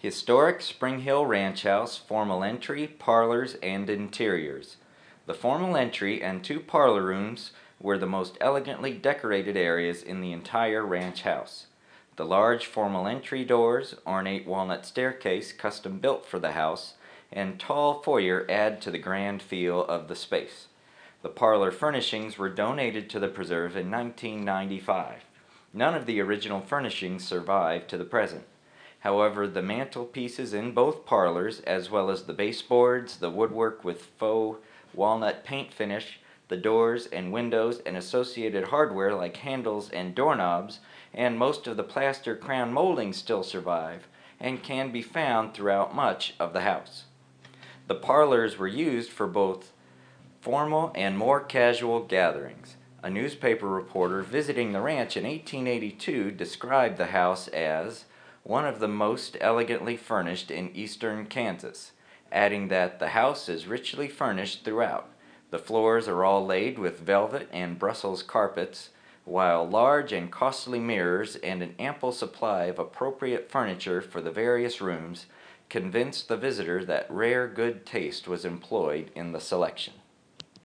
Historic Spring Hill Ranch House, formal entry, parlors, and interiors. The formal entry and two parlor rooms were the most elegantly decorated areas in the entire ranch house. The large formal entry doors, ornate walnut staircase custom built for the house, and tall foyer add to the grand feel of the space. The parlor furnishings were donated to the preserve in 1995. None of the original furnishings survive to the present. However, the mantelpieces in both parlors, as well as the baseboards, the woodwork with faux walnut paint finish, the doors and windows and associated hardware like handles and doorknobs, and most of the plaster crown moldings still survive and can be found throughout much of the house. The parlors were used for both formal and more casual gatherings. A newspaper reporter visiting the ranch in 1882 described the house as one of the most elegantly furnished in eastern Kansas, adding that the house is richly furnished throughout. The floors are all laid with velvet and Brussels carpets, while large and costly mirrors and an ample supply of appropriate furniture for the various rooms convinced the visitor that rare good taste was employed in the selection.